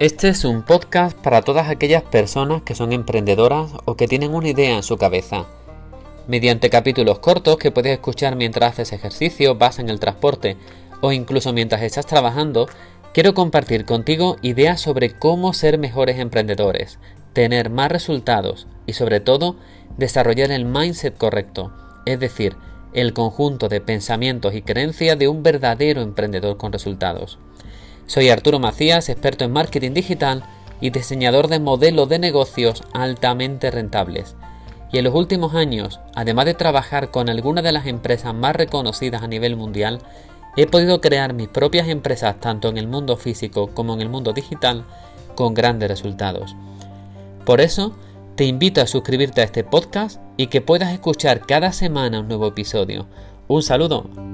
Este es un podcast para todas aquellas personas que son emprendedoras o que tienen una idea en su cabeza. Mediante capítulos cortos que puedes escuchar mientras haces ejercicio, vas en el transporte o incluso mientras estás trabajando, quiero compartir contigo ideas sobre cómo ser mejores emprendedores, tener más resultados y sobre todo desarrollar el mindset correcto, es decir, el conjunto de pensamientos y creencias de un verdadero emprendedor con resultados. Soy Arturo Macías, experto en marketing digital y diseñador de modelos de negocios altamente rentables. Y en los últimos años, además de trabajar con algunas de las empresas más reconocidas a nivel mundial, he podido crear mis propias empresas tanto en el mundo físico como en el mundo digital con grandes resultados. Por eso, te invito a suscribirte a este podcast y que puedas escuchar cada semana un nuevo episodio. Un saludo.